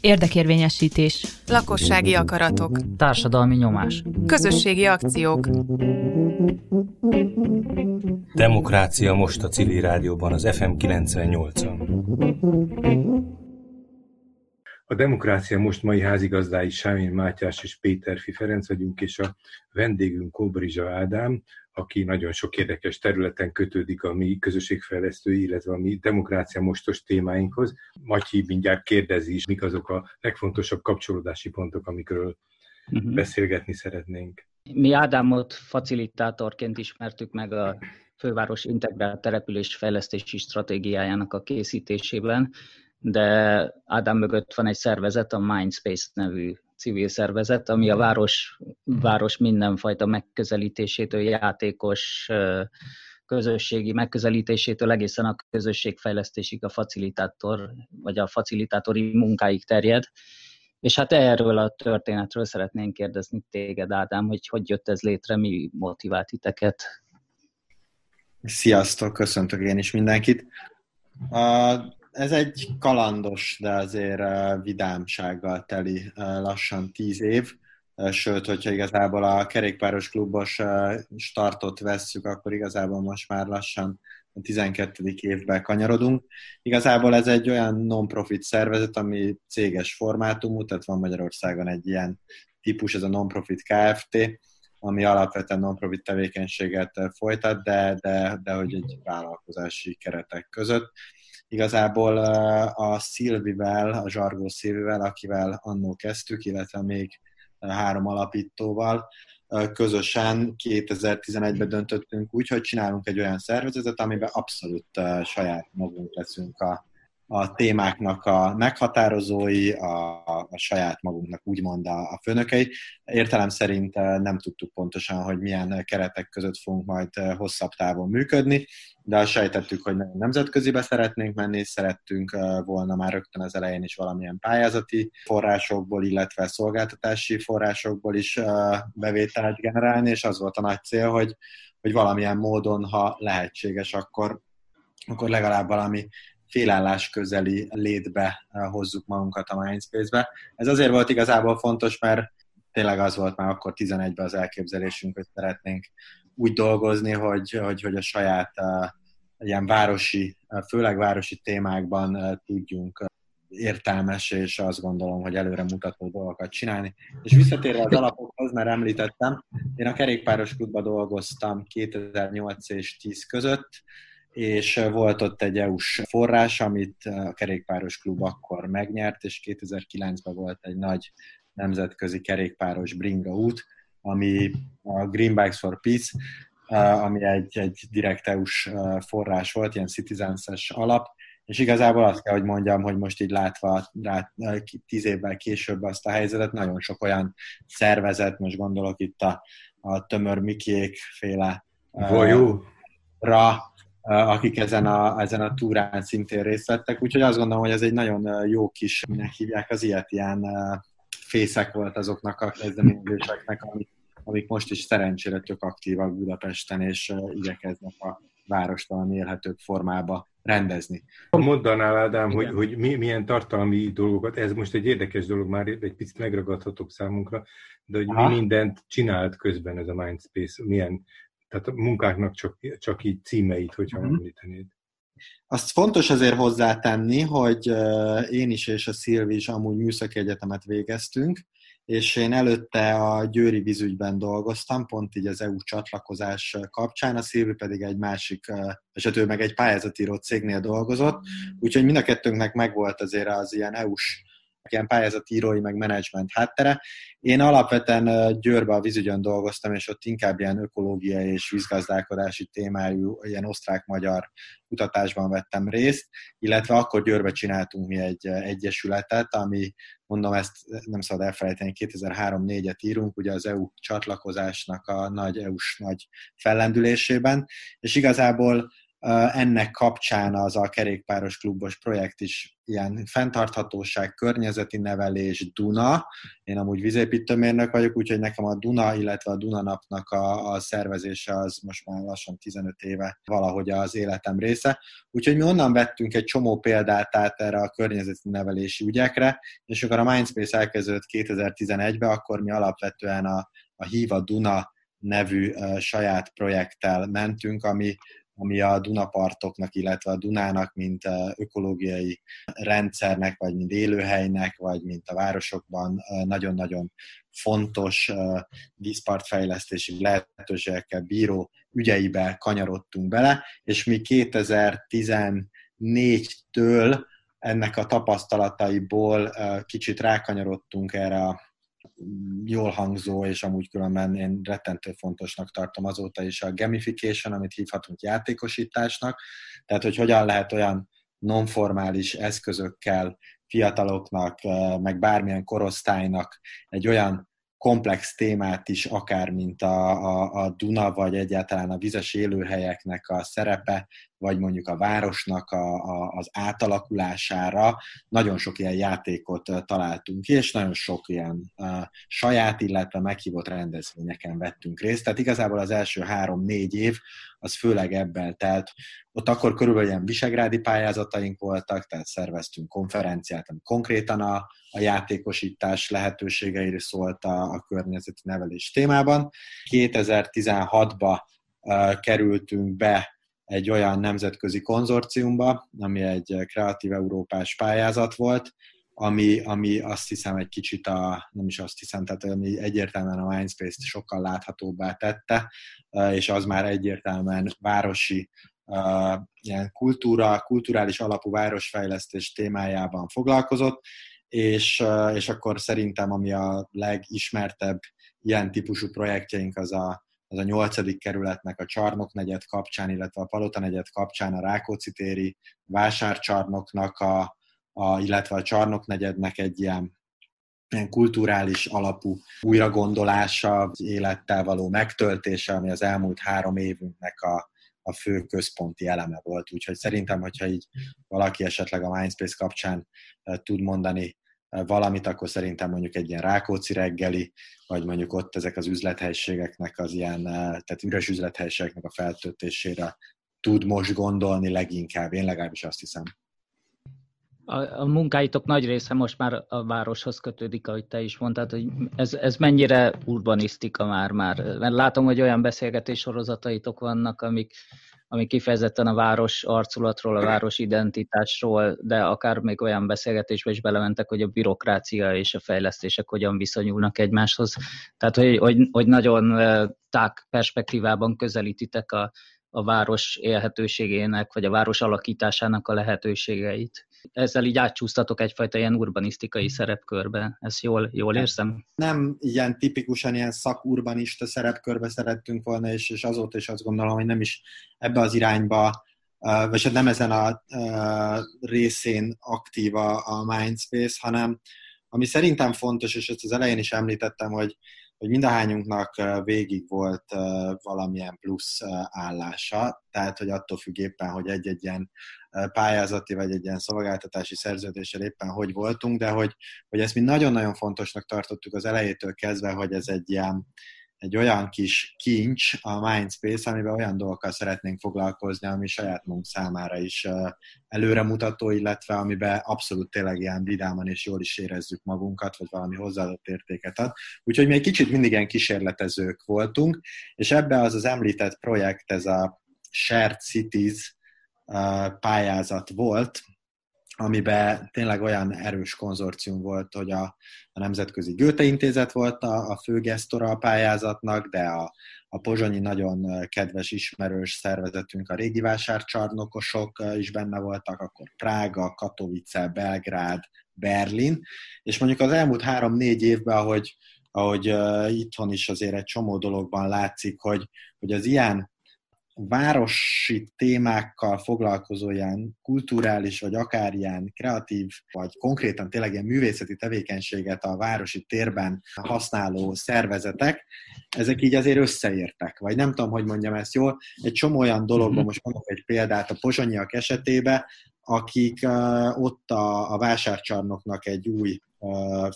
Érdekérvényesítés. Lakossági akaratok. Társadalmi nyomás. Közösségi akciók. Demokrácia most a civil rádióban az FM 98-on. A Demokrácia most mai házigazdái Sámén Mátyás és Péterfi Ferenc vagyunk, és a vendégünk Kóbrizsa Ádám, aki nagyon sok érdekes területen kötődik a mi közösségfejlesztői, illetve a mi demokrácia mostos témáinkhoz. Matyi mindjárt kérdezi is, mik azok a legfontosabb kapcsolódási pontok, amikről uh-huh. beszélgetni szeretnénk. Mi Ádámot facilitátorként ismertük meg a főváros integrált település fejlesztési stratégiájának a készítésében, de Ádám mögött van egy szervezet, a Mindspace nevű civil szervezet, ami a város, város mindenfajta megközelítésétől, játékos közösségi megközelítésétől egészen a közösségfejlesztésig a facilitátor, vagy a facilitátori munkáig terjed. És hát erről a történetről szeretnénk kérdezni téged, Ádám, hogy hogy jött ez létre, mi motivált titeket? Sziasztok, köszöntök én is mindenkit ez egy kalandos, de azért vidámsággal teli lassan tíz év, sőt, hogyha igazából a kerékpáros klubos startot vesszük, akkor igazából most már lassan a 12. évben kanyarodunk. Igazából ez egy olyan non-profit szervezet, ami céges formátumú, tehát van Magyarországon egy ilyen típus, ez a non-profit Kft., ami alapvetően non-profit tevékenységet folytat, de, de, de hogy egy vállalkozási keretek között igazából a Szilvivel, a Zsargó Szilvivel, akivel annó kezdtük, illetve még három alapítóval, közösen 2011-ben döntöttünk úgy, hogy csinálunk egy olyan szervezetet, amiben abszolút saját magunk leszünk a, a témáknak a meghatározói, a, a saját magunknak úgymond a, a főnökei. Értelem szerint nem tudtuk pontosan, hogy milyen keretek között fogunk majd hosszabb távon működni, de sejtettük, hogy nemzetközibe szeretnénk menni, szerettünk volna már rögtön az elején is valamilyen pályázati forrásokból, illetve szolgáltatási forrásokból is bevételt generálni, és az volt a nagy cél, hogy, hogy valamilyen módon, ha lehetséges, akkor, akkor legalább valami félállás közeli létbe hozzuk magunkat a Mindspace-be. Ez azért volt igazából fontos, mert tényleg az volt már akkor 11-ben az elképzelésünk, hogy szeretnénk úgy dolgozni, hogy, hogy, hogy a saját uh, ilyen városi, uh, főleg városi témákban tudjunk értelmes, és azt gondolom, hogy előre mutató dolgokat csinálni. És visszatérve az alapokhoz, mert említettem, én a kerékpáros klubban dolgoztam 2008 és 10 között, és volt ott egy EU-s forrás, amit a kerékpáros klub akkor megnyert, és 2009-ben volt egy nagy nemzetközi kerékpáros bringa út, ami a Green Bikes for Peace, ami egy, egy direkt EU-s forrás volt, ilyen citizens alap, és igazából azt kell, hogy mondjam, hogy most így látva rá, tíz évvel később azt a helyzetet, nagyon sok olyan szervezet, most gondolok itt a, a Tömör Mikiék féle Vajú. ra, akik ezen a, ezen a túrán szintén részt vettek, úgyhogy azt gondolom, hogy ez egy nagyon jó kis, minek hívják az ilyet, ilyen fészek volt azoknak a kezdeményezéseknek, amik, amik most is szerencsére tök aktívak Budapesten, és igyekeznek a várost valami élhetőbb formába rendezni. Mondanál, Ádám, hogy, hogy mi, milyen tartalmi dolgokat, ez most egy érdekes dolog, már egy picit megragadhatok számunkra, de hogy Aha. mi mindent csinált közben ez a Mindspace, milyen tehát a munkáknak csak, csak így címeit, hogyha mm-hmm. említenéd. Azt fontos azért hozzátenni, hogy én is és a Szilvi is amúgy műszaki egyetemet végeztünk, és én előtte a Győri vízügyben dolgoztam, pont így az EU csatlakozás kapcsán, a Szilvi pedig egy másik, esető meg egy pályázatíró cégnél dolgozott, úgyhogy mind a kettőnknek megvolt azért az ilyen EU-s ilyen pályázatírói, meg menedzsment háttere. Én alapvetően Győrbe a vízügyön dolgoztam, és ott inkább ilyen ökológiai és vízgazdálkodási témájú, ilyen osztrák-magyar kutatásban vettem részt, illetve akkor Győrbe csináltunk mi egy egyesületet, ami, mondom, ezt nem szabad elfelejteni, 2003-4-et írunk, ugye az EU csatlakozásnak a nagy EU-s nagy fellendülésében, és igazából ennek kapcsán az a kerékpáros klubos projekt is ilyen fenntarthatóság, környezeti nevelés, Duna. Én amúgy vizépítőmérnök vagyok, úgyhogy nekem a Duna, illetve a Duna napnak a, a szervezése az most már lassan 15 éve valahogy az életem része. Úgyhogy mi onnan vettünk egy csomó példát át erre a környezeti nevelési ügyekre, és amikor a Mindspace elkezdődött 2011-ben, akkor mi alapvetően a, a Híva Duna nevű uh, saját projekttel mentünk, ami ami a Dunapartoknak, illetve a Dunának, mint ökológiai rendszernek, vagy mint élőhelynek, vagy mint a városokban nagyon-nagyon fontos vízpartfejlesztési lehetőségekkel bíró ügyeibe kanyarodtunk bele, és mi 2014-től ennek a tapasztalataiból kicsit rákanyarodtunk erre a jól hangzó, és amúgy különben én rettentő fontosnak tartom azóta is a gamification, amit hívhatunk játékosításnak, tehát hogy hogyan lehet olyan nonformális eszközökkel fiataloknak, eh, meg bármilyen korosztálynak egy olyan komplex témát is, akár mint a, a, a Duna, vagy egyáltalán a vizes élőhelyeknek a szerepe, vagy mondjuk a városnak a, a, az átalakulására nagyon sok ilyen játékot találtunk ki, és nagyon sok ilyen uh, saját, illetve meghívott rendezvényeken vettünk részt. Tehát igazából az első három-négy év az főleg ebben telt. Ott akkor körülbelül ilyen visegrádi pályázataink voltak, tehát szerveztünk konferenciát, ami konkrétan a, a játékosítás lehetőségeire szólt a, a környezeti nevelés témában. 2016-ba uh, kerültünk be egy olyan nemzetközi konzorciumba, ami egy kreatív európás pályázat volt, ami, ami azt hiszem egy kicsit a, nem is azt hiszem, tehát ami egyértelműen a Mindspace-t sokkal láthatóbbá tette, és az már egyértelműen városi ilyen kultúra, kulturális alapú városfejlesztés témájában foglalkozott, és, és akkor szerintem ami a legismertebb ilyen típusú projektjeink az a az a nyolcadik kerületnek a Csarnok negyed kapcsán, illetve a Palota negyed kapcsán a Rákóczi téri vásárcsarnoknak, a, a, illetve a Csarnok negyednek egy ilyen ilyen kulturális alapú újragondolása, élettel való megtöltése, ami az elmúlt három évünknek a, a fő központi eleme volt. Úgyhogy szerintem, hogyha így valaki esetleg a Mindspace kapcsán eh, tud mondani valamit, akkor szerintem mondjuk egy ilyen Rákóczi reggeli, vagy mondjuk ott ezek az üzlethelységeknek az ilyen, eh, tehát üres üzlethelységeknek a feltöltésére tud most gondolni leginkább, én legalábbis azt hiszem. A, a munkáitok nagy része most már a városhoz kötődik, ahogy te is mondtad, hogy ez, ez mennyire urbanisztika már már. Mert látom, hogy olyan beszélgetés sorozataitok vannak, amik ami kifejezetten a város arculatról, a város identitásról, de akár még olyan beszélgetésbe is belementek, hogy a bürokrácia és a fejlesztések hogyan viszonyulnak egymáshoz. Tehát, hogy, hogy, hogy nagyon tág perspektívában közelítitek a, a város élhetőségének, vagy a város alakításának a lehetőségeit ezzel így átcsúsztatok egyfajta ilyen urbanisztikai szerepkörbe. Ezt jól, jól érzem? Nem ilyen tipikusan ilyen szakurbanista szerepkörbe szerettünk volna, és, és azóta is azt gondolom, hogy nem is ebbe az irányba vagy hát nem ezen a részén aktív a Mindspace, hanem ami szerintem fontos, és ezt az elején is említettem, hogy, hogy mindahányunknak végig volt valamilyen plusz állása, tehát hogy attól függ éppen, hogy egy-egy ilyen pályázati vagy egy ilyen szolgáltatási szerződéssel éppen hogy voltunk, de hogy, hogy ezt mi nagyon-nagyon fontosnak tartottuk az elejétől kezdve, hogy ez egy ilyen egy olyan kis kincs a Mindspace, amiben olyan dolgokkal szeretnénk foglalkozni, ami saját magunk számára is előremutató, illetve amiben abszolút tényleg ilyen vidáman és jól is érezzük magunkat, vagy valami hozzáadott értéket ad. Úgyhogy mi egy kicsit mindig ilyen kísérletezők voltunk, és ebbe az az említett projekt, ez a Shared Cities pályázat volt, amiben tényleg olyan erős konzorcium volt, hogy a, a Nemzetközi Göte Intézet volt a, a főgesztora a pályázatnak, de a, a pozsonyi nagyon kedves ismerős szervezetünk, a régi vásárcsarnokosok is benne voltak, akkor Prága, Katowice, Belgrád, Berlin, és mondjuk az elmúlt három-négy évben, ahogy, ahogy itthon is azért egy csomó dologban látszik, hogy, hogy az ilyen városi témákkal foglalkozó ilyen kulturális, vagy akár ilyen kreatív, vagy konkrétan tényleg ilyen művészeti tevékenységet a városi térben használó szervezetek, ezek így azért összeértek, vagy nem tudom, hogy mondjam ezt jól. Egy csomó olyan dologban, mhm. most mondok egy példát a pozsonyiak esetében, akik uh, ott a, a vásárcsarnoknak egy új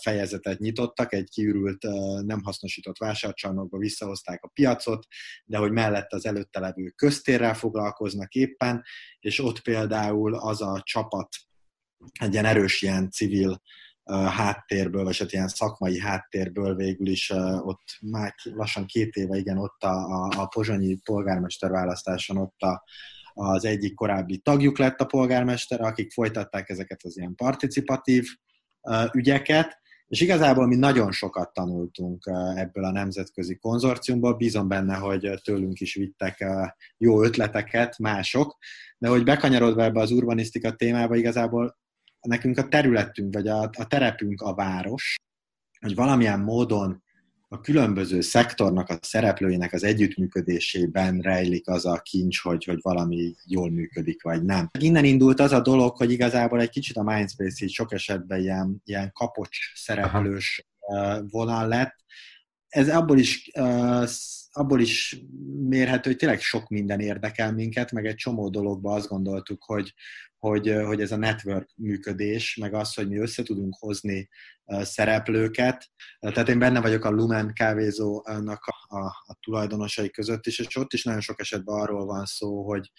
fejezetet nyitottak, egy kiürült, nem hasznosított vásárcsarnokba visszahozták a piacot, de hogy mellett az előtte levő köztérrel foglalkoznak éppen, és ott például az a csapat egy ilyen erős ilyen civil háttérből, vagy hát ilyen szakmai háttérből végül is ott már lassan két éve, igen, ott a, a, a pozsonyi polgármester választáson ott a, az egyik korábbi tagjuk lett a polgármester, akik folytatták ezeket az ilyen participatív ügyeket, és igazából mi nagyon sokat tanultunk ebből a nemzetközi konzorciumból, bízom benne, hogy tőlünk is vittek jó ötleteket mások, de hogy bekanyarodva ebbe az urbanisztika témába, igazából nekünk a területünk, vagy a, a terepünk a város, hogy valamilyen módon a különböző szektornak, a szereplőinek az együttműködésében rejlik az a kincs, hogy, hogy valami jól működik, vagy nem. Innen indult az a dolog, hogy igazából egy kicsit a Mindspace így sok esetben ilyen, ilyen kapocs szereplős Aha. vonal lett. Ez abból is abból is mérhető, hogy tényleg sok minden érdekel minket, meg egy csomó dologban azt gondoltuk, hogy, hogy, hogy ez a network működés, meg az, hogy mi össze tudunk hozni szereplőket. Tehát én benne vagyok a Lumen kávézónak a, a, a tulajdonosai között is, és ott is nagyon sok esetben arról van szó, hogy,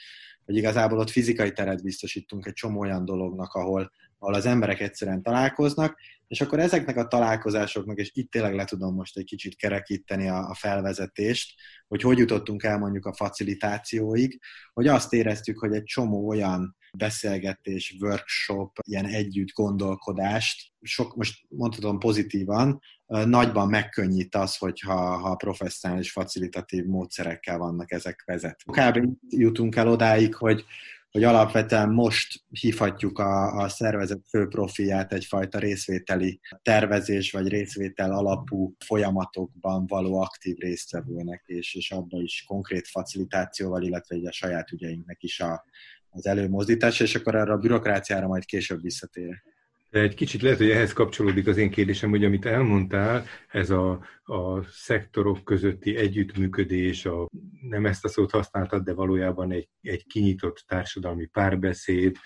hogy igazából ott fizikai teret biztosítunk egy csomó olyan dolognak, ahol, ahol az emberek egyszerűen találkoznak, és akkor ezeknek a találkozásoknak, és itt tényleg le tudom most egy kicsit kerekíteni a, a felvezetést, hogy hogy jutottunk el mondjuk a facilitációig, hogy azt éreztük, hogy egy csomó olyan beszélgetés, workshop, ilyen együtt gondolkodást, sok, most mondhatom pozitívan, nagyban megkönnyít az, hogyha ha professzionális facilitatív módszerekkel vannak ezek vezetve. Kb. jutunk el odáig, hogy hogy alapvetően most hívhatjuk a, a szervezet fő profiát egyfajta részvételi tervezés vagy részvétel alapú folyamatokban való aktív résztvevőnek, és, és abban is konkrét facilitációval, illetve a saját ügyeinknek is a, az előmozdítása, és akkor erre a bürokráciára majd később visszatérek. De egy kicsit lehet, hogy ehhez kapcsolódik az én kérdésem, hogy amit elmondtál, ez a, a szektorok közötti együttműködés, a, nem ezt a szót használtad, de valójában egy, egy kinyitott társadalmi párbeszéd,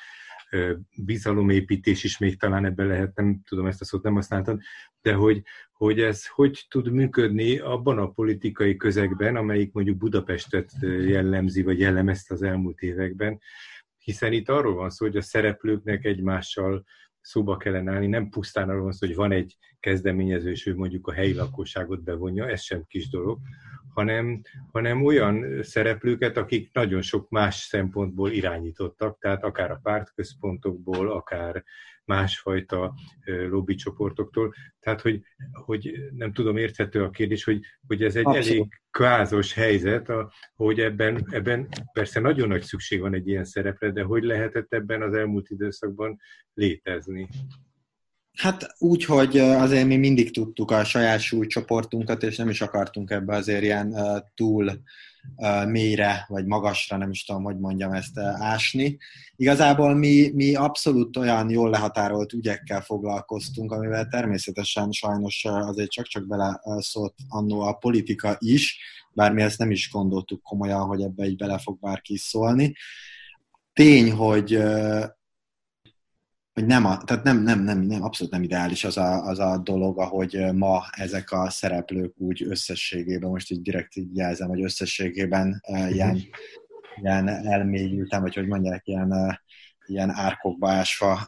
bizalomépítés is még talán ebben lehet, nem tudom, ezt a szót nem használtad, de hogy, hogy ez hogy tud működni abban a politikai közegben, amelyik mondjuk Budapestet jellemzi, vagy jellemezte az elmúlt években, hiszen itt arról van szó, hogy a szereplőknek egymással szóba kellene állni, nem pusztán arról van szó, hogy van egy kezdeményező, és ő mondjuk a helyi lakosságot bevonja, ez sem kis dolog, hanem, hanem olyan szereplőket, akik nagyon sok más szempontból irányítottak, tehát akár a pártközpontokból, akár másfajta lobbycsoportoktól. Tehát, hogy, hogy nem tudom, érthető a kérdés, hogy, hogy ez egy Abszolút. elég kvázos helyzet, a, hogy ebben, ebben persze nagyon nagy szükség van egy ilyen szerepre, de hogy lehetett ebben az elmúlt időszakban létezni? Hát úgy, hogy azért mi mindig tudtuk a saját súlycsoportunkat, és nem is akartunk ebbe azért ilyen túl mélyre, vagy magasra, nem is tudom, hogy mondjam ezt ásni. Igazából mi, mi abszolút olyan jól lehatárolt ügyekkel foglalkoztunk, amivel természetesen sajnos azért csak-csak bele szólt annó a politika is, bár mi ezt nem is gondoltuk komolyan, hogy ebbe így bele fog bárki szólni. Tény, hogy hogy nem, a, tehát nem, nem, nem, nem, abszolút nem ideális az a, az a dolog, ahogy ma ezek a szereplők úgy összességében, most így direkt így jelzem, hogy összességében uh, ilyen, ilyen elmélyültem, vagy hogy mondják, ilyen, ilyen árkokba ásva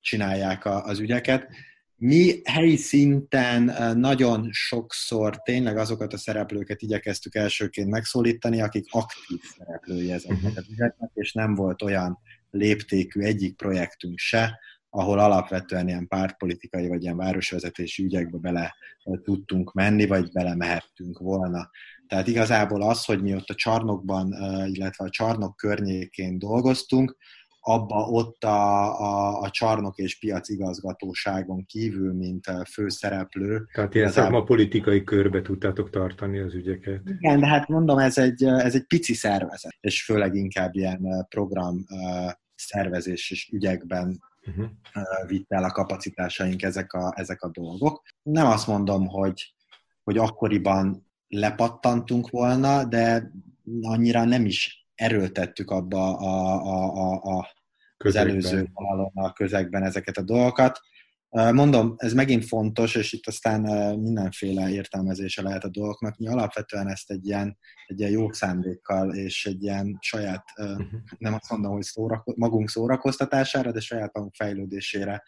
csinálják a, az ügyeket. Mi helyi szinten nagyon sokszor tényleg azokat a szereplőket igyekeztük elsőként megszólítani, akik aktív szereplői ezeknek az ügyeknek, és nem volt olyan léptékű egyik projektünk se, ahol alapvetően ilyen pártpolitikai vagy ilyen városvezetési ügyekbe bele tudtunk menni, vagy bele mehettünk volna. Tehát igazából az, hogy mi ott a csarnokban, illetve a csarnok környékén dolgoztunk, abba ott a, a, a csarnok és piac igazgatóságon kívül, mint főszereplő. Tehát ilyen szakma politikai körbe tudtátok tartani az ügyeket. Igen, de hát mondom, ez egy, ez egy pici szervezet, és főleg inkább ilyen program szervezés és ügyekben uh-huh. vitt el a kapacitásaink ezek a, ezek a dolgok. Nem azt mondom, hogy, hogy akkoriban lepattantunk volna, de annyira nem is erőltettük abba a, a, a, a, az előző vonalon a közegben ezeket a dolgokat. Mondom, ez megint fontos, és itt aztán mindenféle értelmezése lehet a dolgoknak. Mi alapvetően ezt egy ilyen, egy ilyen jó szándékkal és egy ilyen saját, uh-huh. nem azt mondom, hogy szórako- magunk szórakoztatására, de saját magunk fejlődésére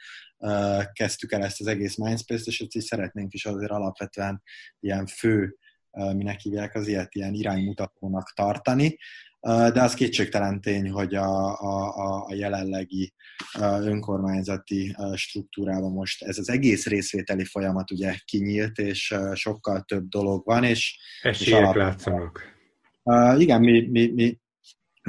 kezdtük el ezt az egész Mindspace-t, és ezt is szeretnénk is azért alapvetően ilyen fő, minek hívják az ilyet, ilyen iránymutatónak tartani de az kétségtelen tény, hogy a, a, a jelenlegi önkormányzati struktúrában most ez az egész részvételi folyamat ugye kinyílt, és sokkal több dolog van, és... Esélyek és alap... látszanak. Igen, mi, mi, mi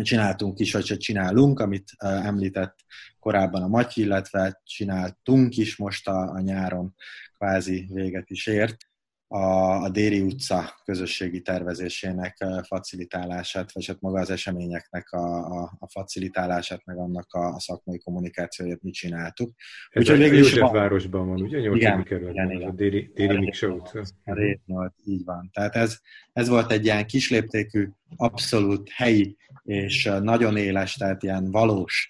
csináltunk is, vagy csinálunk, amit említett korábban a Matyi, illetve csináltunk is most a, a nyáron kvázi véget is ért a, a Déri utca közösségi tervezésének facilitálását, vagy hát maga az eseményeknek a, a, a facilitálását, meg annak a, a szakmai kommunikációját mi csináltuk. Ez Úgyhogy végül is van. városban van, ugye? 8. Igen, kerületben, igen, a Déri, Déri Miksa utca. A Rétnyolc, így van. Tehát ez, ez volt egy ilyen kisléptékű, abszolút helyi és nagyon éles, tehát ilyen valós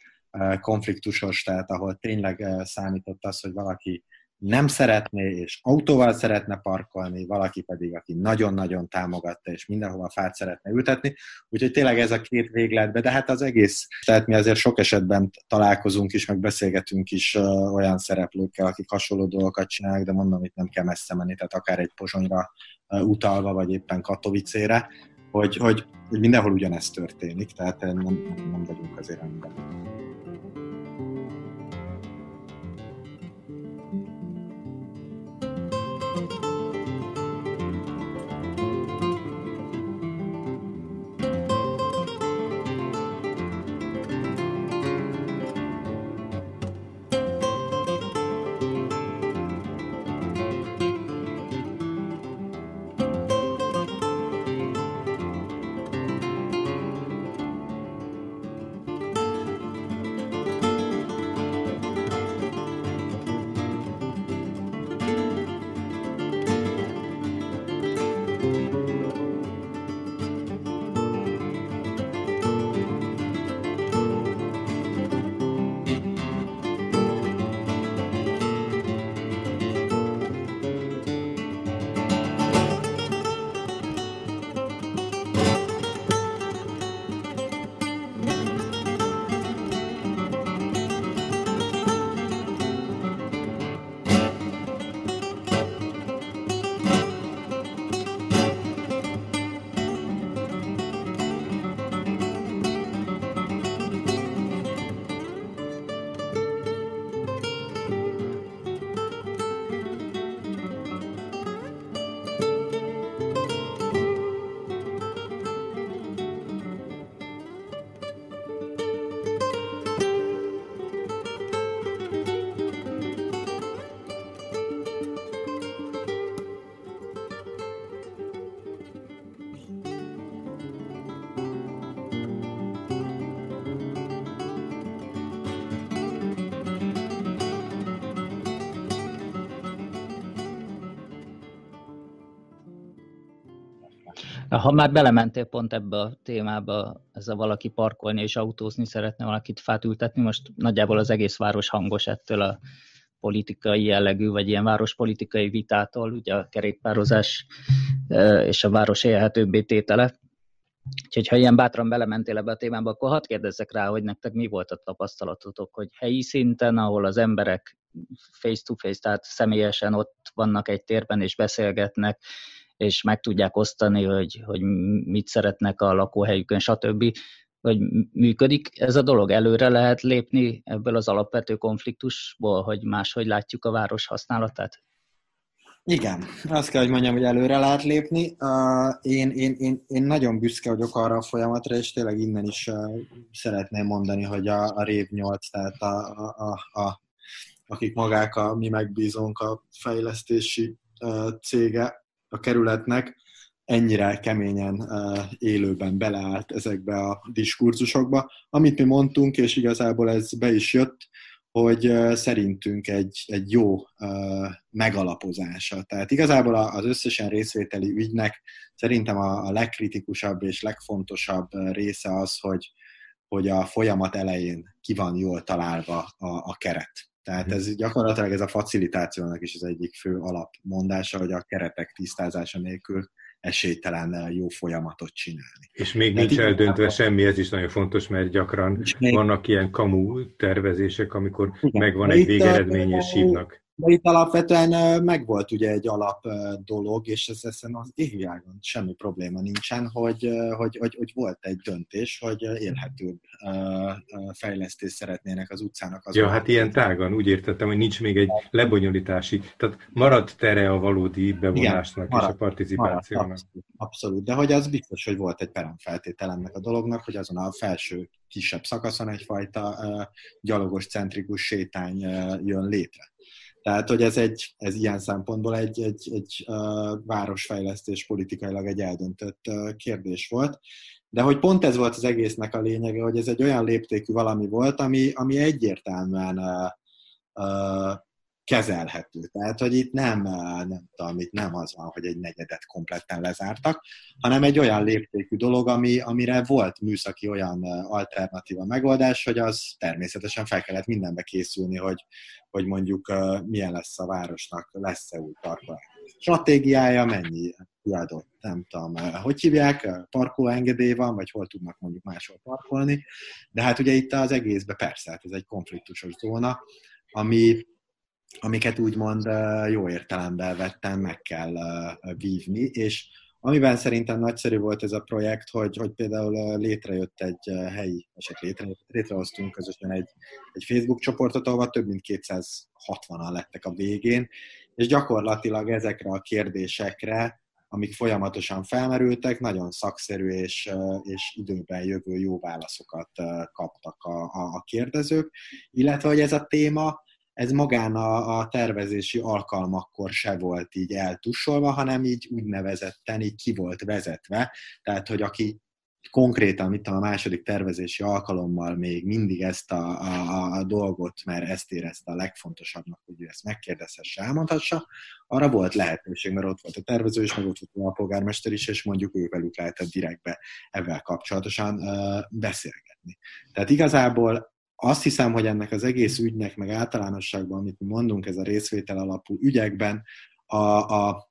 konfliktusos, tehát ahol tényleg számított az, hogy valaki nem szeretné, és autóval szeretne parkolni, valaki pedig, aki nagyon-nagyon támogatta, és mindenhova fát szeretne ültetni. Úgyhogy tényleg ez a két végletbe, de hát az egész, tehát mi azért sok esetben találkozunk is, meg beszélgetünk is olyan szereplőkkel, akik hasonló dolgokat csinálnak, de mondom, itt nem kell messze menni, tehát akár egy pozsonyra utalva, vagy éppen Katowicére, hogy, hogy, hogy mindenhol ugyanezt történik, tehát nem, nem vagyunk azért minden. Ha már belementél pont ebbe a témába, ez a valaki parkolni és autózni szeretne, valakit fát ültetni, most nagyjából az egész város hangos ettől a politikai jellegű, vagy ilyen várospolitikai vitától, ugye a kerékpározás és a város élhetőbbé tétele. Úgyhogy ha ilyen bátran belementél ebbe a témába, akkor hadd kérdezzek rá, hogy nektek mi volt a tapasztalatotok, hogy helyi szinten, ahol az emberek face-to-face, tehát személyesen ott vannak egy térben és beszélgetnek, és meg tudják osztani, hogy, hogy mit szeretnek a lakóhelyükön, stb. Hogy működik ez a dolog? Előre lehet lépni ebből az alapvető konfliktusból, hogy máshogy látjuk a város használatát? Igen, azt kell, hogy mondjam, hogy előre lehet lépni. Én, én, én, én nagyon büszke vagyok arra a folyamatra, és tényleg innen is szeretném mondani, hogy a, a Rév 8, tehát a, a, a, akik magák a mi megbízónk a fejlesztési cége a kerületnek, ennyire keményen élőben beleállt ezekbe a diskurzusokba. Amit mi mondtunk, és igazából ez be is jött, hogy szerintünk egy, egy jó megalapozása. Tehát igazából az összesen részvételi ügynek szerintem a, a legkritikusabb és legfontosabb része az, hogy, hogy a folyamat elején ki van jól találva a, a keret. Tehát mhm. ez gyakorlatilag ez a facilitációnak is az egyik fő alapmondása, hogy a keretek tisztázása nélkül esélytelen jó folyamatot csinálni. És még nincs eldöntve semmi, ez is nagyon fontos, mert gyakran még... vannak ilyen kamu tervezések, amikor igen, megvan egy végeredmény, és hívnak. De itt alapvetően megvolt ugye egy alap dolog, és ez ezen az égvilágon semmi probléma nincsen, hogy, hogy, hogy, hogy volt egy döntés, hogy élhetőbb fejlesztést szeretnének az utcának. Az ja, hát ilyen tágan, úgy értettem, hogy nincs még egy lebonyolítási, tehát marad tere a valódi bevonásnak Igen, marad, és a participációnak. Marad, abszolút, abszolút, de hogy az biztos, hogy volt egy peremfeltétel ennek a dolognak, hogy azon a felső kisebb szakaszon egyfajta gyalogos centrikus sétány jön létre. Tehát, hogy ez, egy, ez ilyen szempontból egy, egy, egy uh, városfejlesztés politikailag egy eldöntött uh, kérdés volt. De hogy pont ez volt az egésznek a lényege, hogy ez egy olyan léptékű valami volt, ami, ami egyértelműen uh, uh, kezelhető. Tehát, hogy itt nem, nem tudom, itt nem az van, hogy egy negyedet kompletten lezártak, hanem egy olyan léptékű dolog, ami, amire volt műszaki olyan alternatíva megoldás, hogy az természetesen fel kellett mindenbe készülni, hogy, hogy mondjuk milyen lesz a városnak, lesz-e új parkolás stratégiája, mennyi kiadott, nem tudom, hogy hívják, parkolóengedély van, vagy hol tudnak mondjuk máshol parkolni, de hát ugye itt az egészben persze, hát ez egy konfliktusos zóna, ami, amiket úgymond jó értelemben vettem, meg kell vívni, és amiben szerintem nagyszerű volt ez a projekt, hogy, hogy például létrejött egy helyi, eset létre, létrehoztunk közösen egy, egy Facebook csoportot, ahol több mint 260-an lettek a végén, és gyakorlatilag ezekre a kérdésekre, amik folyamatosan felmerültek, nagyon szakszerű és, és időben jövő jó válaszokat kaptak a, a, a kérdezők, illetve hogy ez a téma ez magán a, a tervezési alkalmakkor se volt így eltussolva, hanem így úgynevezetten így ki volt vezetve, tehát hogy aki konkrétan, mit a második tervezési alkalommal még mindig ezt a, a, a dolgot, mert ezt érezte a legfontosabbnak, hogy ő ezt megkérdezhesse, elmondhassa, arra volt lehetőség, mert ott volt a tervező is, meg ott volt a polgármester is, és mondjuk ővelük lehetett direktbe ebben kapcsolatosan uh, beszélgetni. Tehát igazából azt hiszem, hogy ennek az egész ügynek, meg általánosságban, amit mi mondunk, ez a részvétel alapú ügyekben, a, a,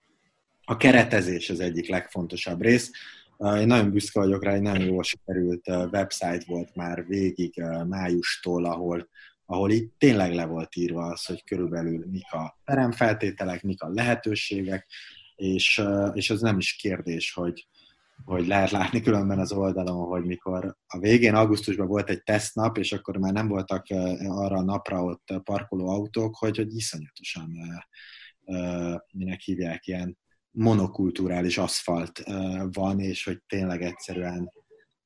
a keretezés az egyik legfontosabb rész. Én nagyon büszke vagyok rá, egy nagyon jól sikerült website volt már végig májustól, ahol, ahol itt tényleg le volt írva az, hogy körülbelül mik a teremfeltételek, mik a lehetőségek, és, és az nem is kérdés, hogy, hogy lehet látni különben az oldalon, hogy mikor a végén augusztusban volt egy tesztnap, és akkor már nem voltak arra a napra ott parkoló autók, hogy, hogy iszonyatosan minek hívják, ilyen monokulturális aszfalt van, és hogy tényleg egyszerűen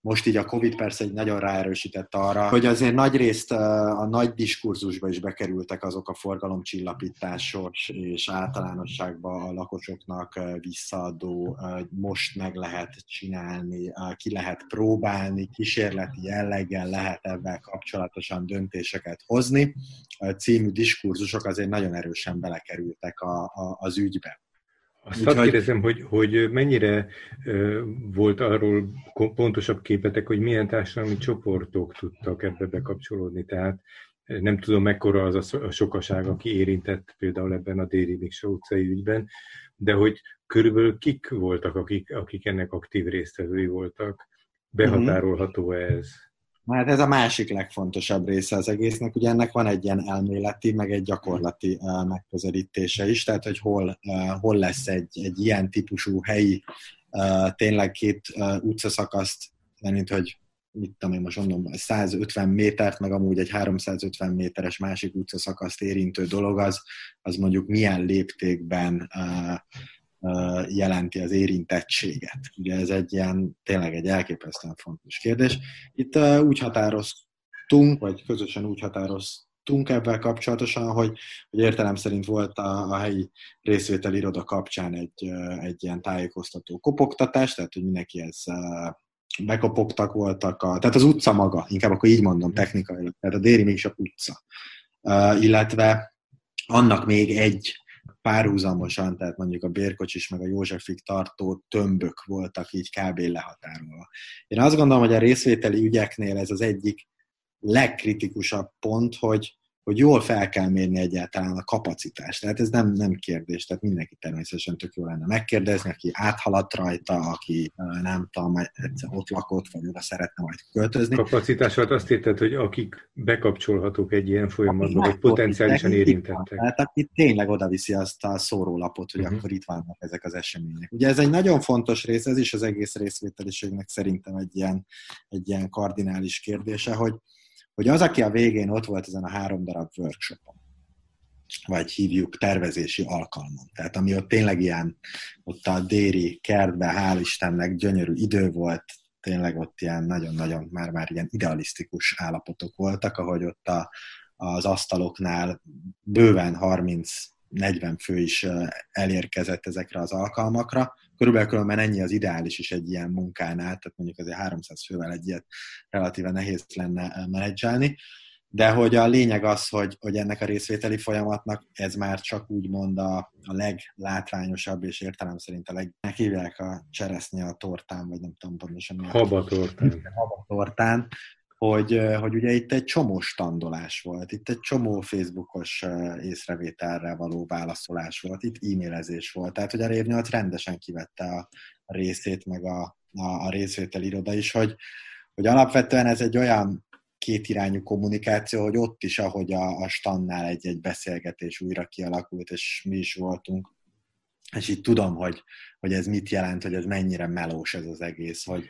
most így a Covid persze egy nagyon ráerősített arra, hogy azért nagy részt a nagy diskurzusba is bekerültek azok a forgalomcsillapításos és általánosságban a lakosoknak visszaadó, most meg lehet csinálni, ki lehet próbálni, kísérleti jelleggel lehet ebben kapcsolatosan döntéseket hozni. című diskurzusok azért nagyon erősen belekerültek a, a, az ügybe. Azt hadd kérdezem, hogy, hogy mennyire volt arról pontosabb képetek, hogy milyen társadalmi csoportok tudtak ebbe bekapcsolódni. Tehát nem tudom, mekkora az a sokaság, aki érintett például ebben a Déri Miksa utcai ügyben, de hogy körülbelül kik voltak, akik, akik ennek aktív résztvevői voltak? Behatárolható ez? Hát ez a másik legfontosabb része az egésznek, ugye ennek van egy ilyen elméleti, meg egy gyakorlati megközelítése is, tehát hogy hol, hol lesz egy, egy ilyen típusú helyi, uh, tényleg két utcaszakaszt, mint hogy mit tudom én most mondom, 150 métert, meg amúgy egy 350 méteres másik utcaszakaszt érintő dolog, az, az mondjuk milyen léptékben jelenti az érintettséget. Ugye ez egy ilyen, tényleg egy elképesztően fontos kérdés. Itt úgy határoztunk, vagy közösen úgy határoztunk ebben kapcsolatosan, hogy, hogy értelem szerint volt a, a helyi részvételi iroda kapcsán egy, egy ilyen tájékoztató kopogtatás, tehát hogy mindenki ez bekopogtak voltak, a, tehát az utca maga, inkább akkor így mondom technikailag, tehát a déri mégis a utca. Uh, illetve annak még egy párhuzamosan, tehát mondjuk a Bérkocsis meg a Józsefig tartó tömbök voltak így kb. lehatárolva. Én azt gondolom, hogy a részvételi ügyeknél ez az egyik legkritikusabb pont, hogy, hogy jól fel kell mérni egyáltalán a kapacitást. Tehát ez nem, nem kérdés, tehát mindenki természetesen tök jó lenne megkérdezni, aki áthaladt rajta, aki nem tudom, egyszer ott lakott, vagy oda szeretne majd költözni. Kapacitás alatt azt érted, hogy akik bekapcsolhatók egy ilyen folyamatba, vagy potenciálisan érintettek. Tehát aki tényleg oda viszi azt a szórólapot, hogy uh-huh. akkor itt vannak ezek az események. Ugye ez egy nagyon fontos rész, ez is az egész részvételiségnek szerintem egy ilyen, egy ilyen kardinális kérdése, hogy hogy az, aki a végén ott volt ezen a három darab workshopon, vagy hívjuk tervezési alkalmon. Tehát ami ott tényleg ilyen, ott a déri kertben, hál' Istennek gyönyörű idő volt, tényleg ott ilyen nagyon-nagyon már-már ilyen idealisztikus állapotok voltak, ahogy ott a, az asztaloknál bőven 30-40 fő is elérkezett ezekre az alkalmakra, körülbelül különben ennyi az ideális is egy ilyen munkánál, tehát mondjuk azért 300 fővel egy ilyet relatíve nehéz lenne menedzselni, de hogy a lényeg az, hogy, hogy ennek a részvételi folyamatnak ez már csak úgymond a, a leglátványosabb, és értelem szerint a leg... Meghívják a cseresznye a tortán, vagy nem tudom pontosan. Haba tortán. Haba tortán, hogy, hogy ugye itt egy csomó standolás volt, itt egy csomó Facebookos észrevételre való válaszolás volt, itt e-mailezés volt, tehát hogy a Rév 8 rendesen kivette a, részét, meg a, a, a részvétel iroda is, hogy, hogy alapvetően ez egy olyan kétirányú kommunikáció, hogy ott is, ahogy a, a stannál egy-egy beszélgetés újra kialakult, és mi is voltunk, és itt tudom, hogy, hogy ez mit jelent, hogy ez mennyire melós ez az egész, hogy,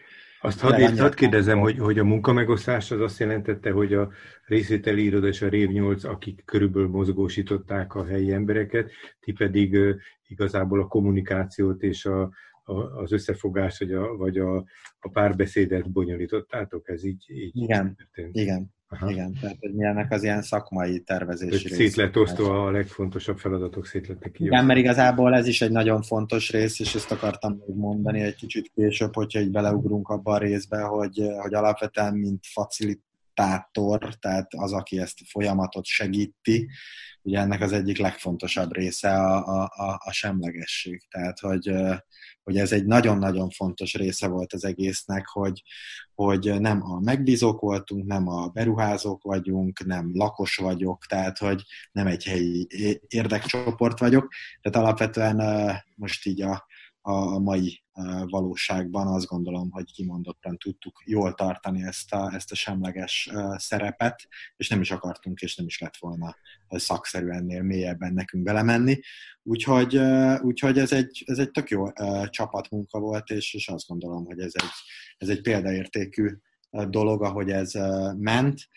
azt hadd, hadd kérdezem, hogy, hogy a munkamegosztás az azt jelentette, hogy a részvételi iroda és a Rév 8, akik körülbelül mozgósították a helyi embereket, ti pedig uh, igazából a kommunikációt és a, a, az összefogást, vagy a, vagy a, a párbeszédet bonyolítottátok? Ez így, így Igen, történt. igen. Aha. Igen, tehát hogy milyennek az ilyen szakmai tervezési rész. Szét lett osztva a legfontosabb feladatok, szét lettek Igen, mert igazából ez is egy nagyon fontos rész, és ezt akartam még mondani egy kicsit később, hogyha így beleugrunk abba a részbe, hogy, hogy alapvetően mint facilitátor, tehát az, aki ezt a folyamatot segíti, ugye ennek az egyik legfontosabb része a, a, a, a semlegesség. Tehát, hogy, hogy ez egy nagyon-nagyon fontos része volt az egésznek, hogy, hogy nem a megbízók voltunk, nem a beruházók vagyunk, nem lakos vagyok, tehát hogy nem egy helyi érdekcsoport vagyok. Tehát alapvetően most így a, a mai valóságban azt gondolom, hogy kimondottan tudtuk jól tartani ezt a, ezt a semleges szerepet, és nem is akartunk, és nem is lett volna szakszerű ennél mélyebben nekünk belemenni. Úgyhogy, úgyhogy ez, egy, ez egy tök jó csapatmunka volt, és, és azt gondolom, hogy ez egy, ez egy példaértékű dolog, ahogy ez ment.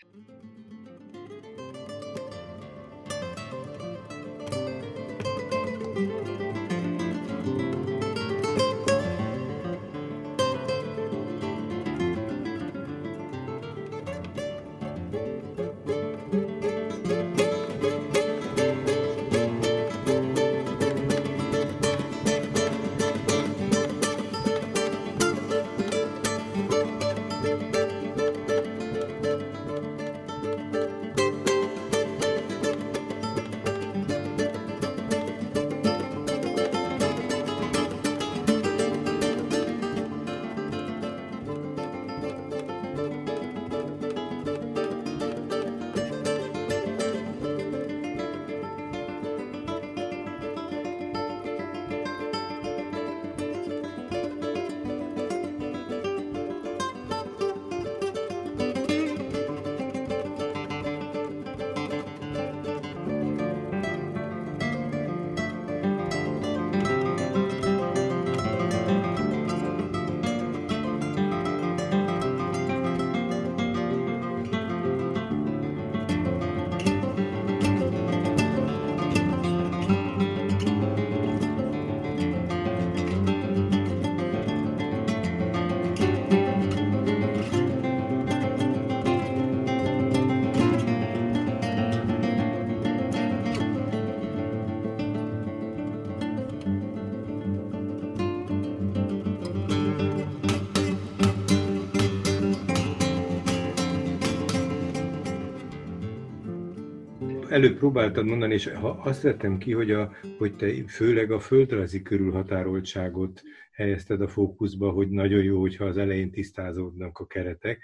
Előbb próbáltad mondani, és azt vettem ki, hogy, a, hogy te főleg a földrajzi körülhatároltságot helyezted a fókuszba, hogy nagyon jó, hogyha az elején tisztázódnak a keretek,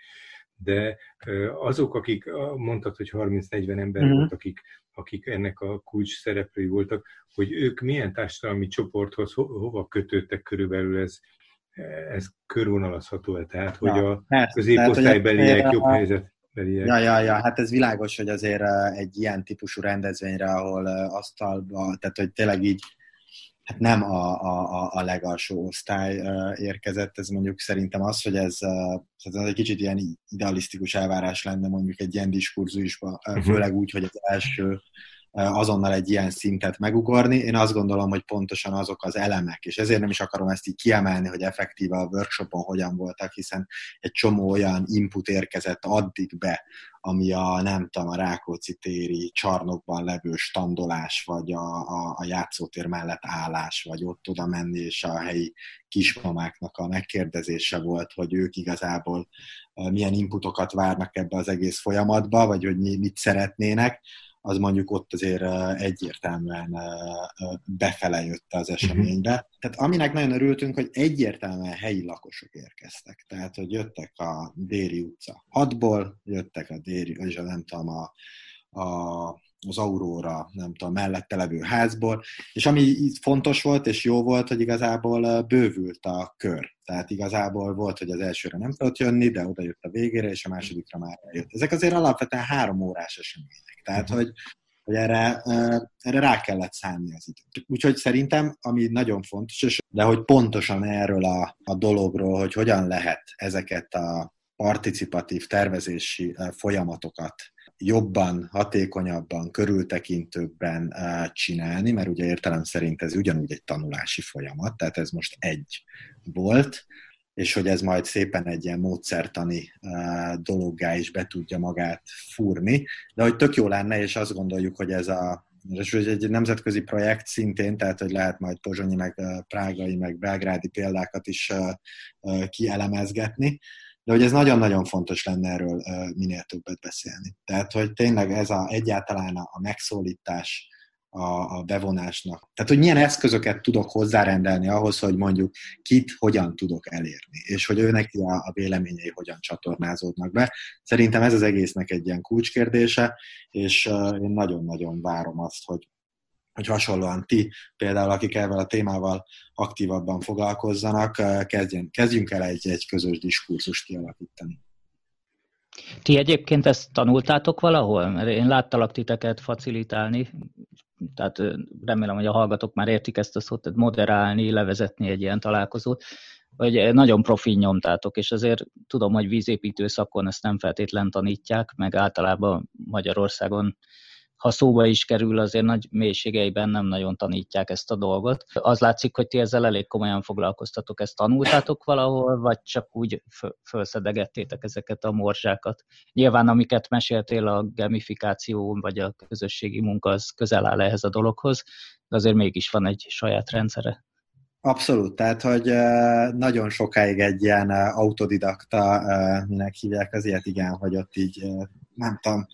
de azok, akik, mondtad, hogy 30-40 ember uh-huh. volt, akik, akik ennek a kulcs szereplői voltak, hogy ők milyen társadalmi csoporthoz ho, hova kötődtek körülbelül ez, ez körvonalazható-e? Tehát, hogy ja, a középosztálybeliek jobb helyzet Beliek. Ja, ja, ja, hát ez világos, hogy azért egy ilyen típusú rendezvényre, ahol asztalba, tehát hogy tényleg így hát nem a, a, a legalsó osztály érkezett, ez mondjuk szerintem az, hogy ez, ez egy kicsit ilyen idealisztikus elvárás lenne mondjuk egy ilyen diskurzusban, uh-huh. főleg úgy, hogy az első azonnal egy ilyen szintet megugorni. Én azt gondolom, hogy pontosan azok az elemek, és ezért nem is akarom ezt így kiemelni, hogy effektíve a workshopon hogyan voltak, hiszen egy csomó olyan input érkezett addig be, ami a nem tudom, a Rákóczi téri csarnokban levő standolás, vagy a, a, a játszótér mellett állás, vagy ott oda menni, és a helyi kismamáknak a megkérdezése volt, hogy ők igazából milyen inputokat várnak ebbe az egész folyamatba, vagy hogy mit szeretnének az mondjuk ott azért egyértelműen befele jött az mhm. eseménybe. Tehát aminek nagyon örültünk, hogy egyértelműen helyi lakosok érkeztek. Tehát, hogy jöttek a Déri utca 6-ból, jöttek a Déri, és a nem tudom, a, a az Aurora, nem tudom, mellette levő házból, és ami fontos volt és jó volt, hogy igazából bővült a kör. Tehát igazából volt, hogy az elsőre nem tudott jönni, de oda jött a végére, és a másodikra már eljött. Ezek azért alapvetően három órás események. Tehát, mhm. hogy, hogy erre, erre rá kellett szánni az időt. Úgyhogy szerintem, ami nagyon fontos, de hogy pontosan erről a, a dologról, hogy hogyan lehet ezeket a participatív tervezési folyamatokat jobban, hatékonyabban, körültekintőbben eh, csinálni, mert ugye értelem szerint ez ugyanúgy egy tanulási folyamat, tehát ez most egy volt, és hogy ez majd szépen egy ilyen módszertani eh, dologgá is be tudja magát fúrni, de hogy tök jó lenne, és azt gondoljuk, hogy ez a és egy nemzetközi projekt szintén, tehát hogy lehet majd pozsonyi, meg eh, prágai, meg belgrádi példákat is kielemezgetni, de hogy ez nagyon-nagyon fontos lenne erről minél többet beszélni. Tehát, hogy tényleg ez a, egyáltalán a, megszólítás, a, bevonásnak. Tehát, hogy milyen eszközöket tudok hozzárendelni ahhoz, hogy mondjuk kit hogyan tudok elérni, és hogy ő neki a, a véleményei hogyan csatornázódnak be. Szerintem ez az egésznek egy ilyen kulcskérdése, és én nagyon-nagyon várom azt, hogy hogy hasonlóan ti, például akik ezzel a témával aktívabban foglalkozzanak, kezdjen, kezdjünk el egy, egy közös diskurzust kialakítani. Ti egyébként ezt tanultátok valahol? Mert én láttalak titeket facilitálni, tehát remélem, hogy a hallgatók már értik ezt a szót, tehát moderálni, levezetni egy ilyen találkozót, hogy nagyon profi nyomtátok, és azért tudom, hogy vízépítő szakon ezt nem feltétlen tanítják, meg általában Magyarországon ha szóba is kerül, azért nagy mélységeiben nem nagyon tanítják ezt a dolgot. Az látszik, hogy ti ezzel elég komolyan foglalkoztatok, ezt tanultátok valahol, vagy csak úgy felszedegettétek ezeket a morzsákat. Nyilván, amiket meséltél, a gamifikáció vagy a közösségi munka, az közel áll ehhez a dologhoz, de azért mégis van egy saját rendszere. Abszolút, tehát, hogy nagyon sokáig egy ilyen autodidakta, minek hívják az ilyet, igen, hogy ott így, nem tudom,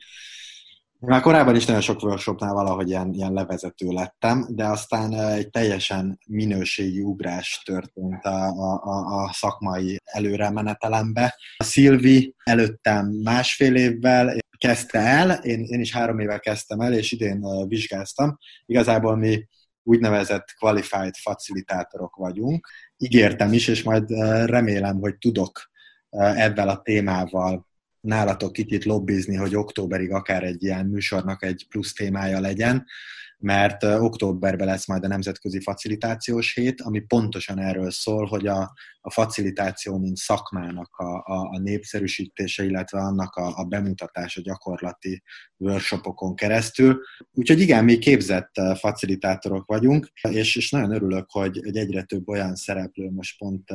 már korábban is nagyon sok workshopnál valahogy ilyen, ilyen levezető lettem, de aztán egy teljesen minőségi ugrás történt a, a, a szakmai előremenetelembe. A Szilvi előttem másfél évvel kezdte el, én, én is három éve kezdtem el, és idén vizsgáztam. Igazából mi úgynevezett qualified facilitátorok vagyunk. Ígértem is, és majd remélem, hogy tudok ebben a témával nálatok kicsit lobbizni, hogy októberig akár egy ilyen műsornak egy plusz témája legyen, mert októberben lesz majd a Nemzetközi Facilitációs Hét, ami pontosan erről szól, hogy a, a facilitáció, mint szakmának a, a, a népszerűsítése, illetve annak a, a bemutatása gyakorlati workshopokon keresztül. Úgyhogy igen, mi képzett facilitátorok vagyunk, és, és nagyon örülök, hogy egy egyre több olyan szereplő most pont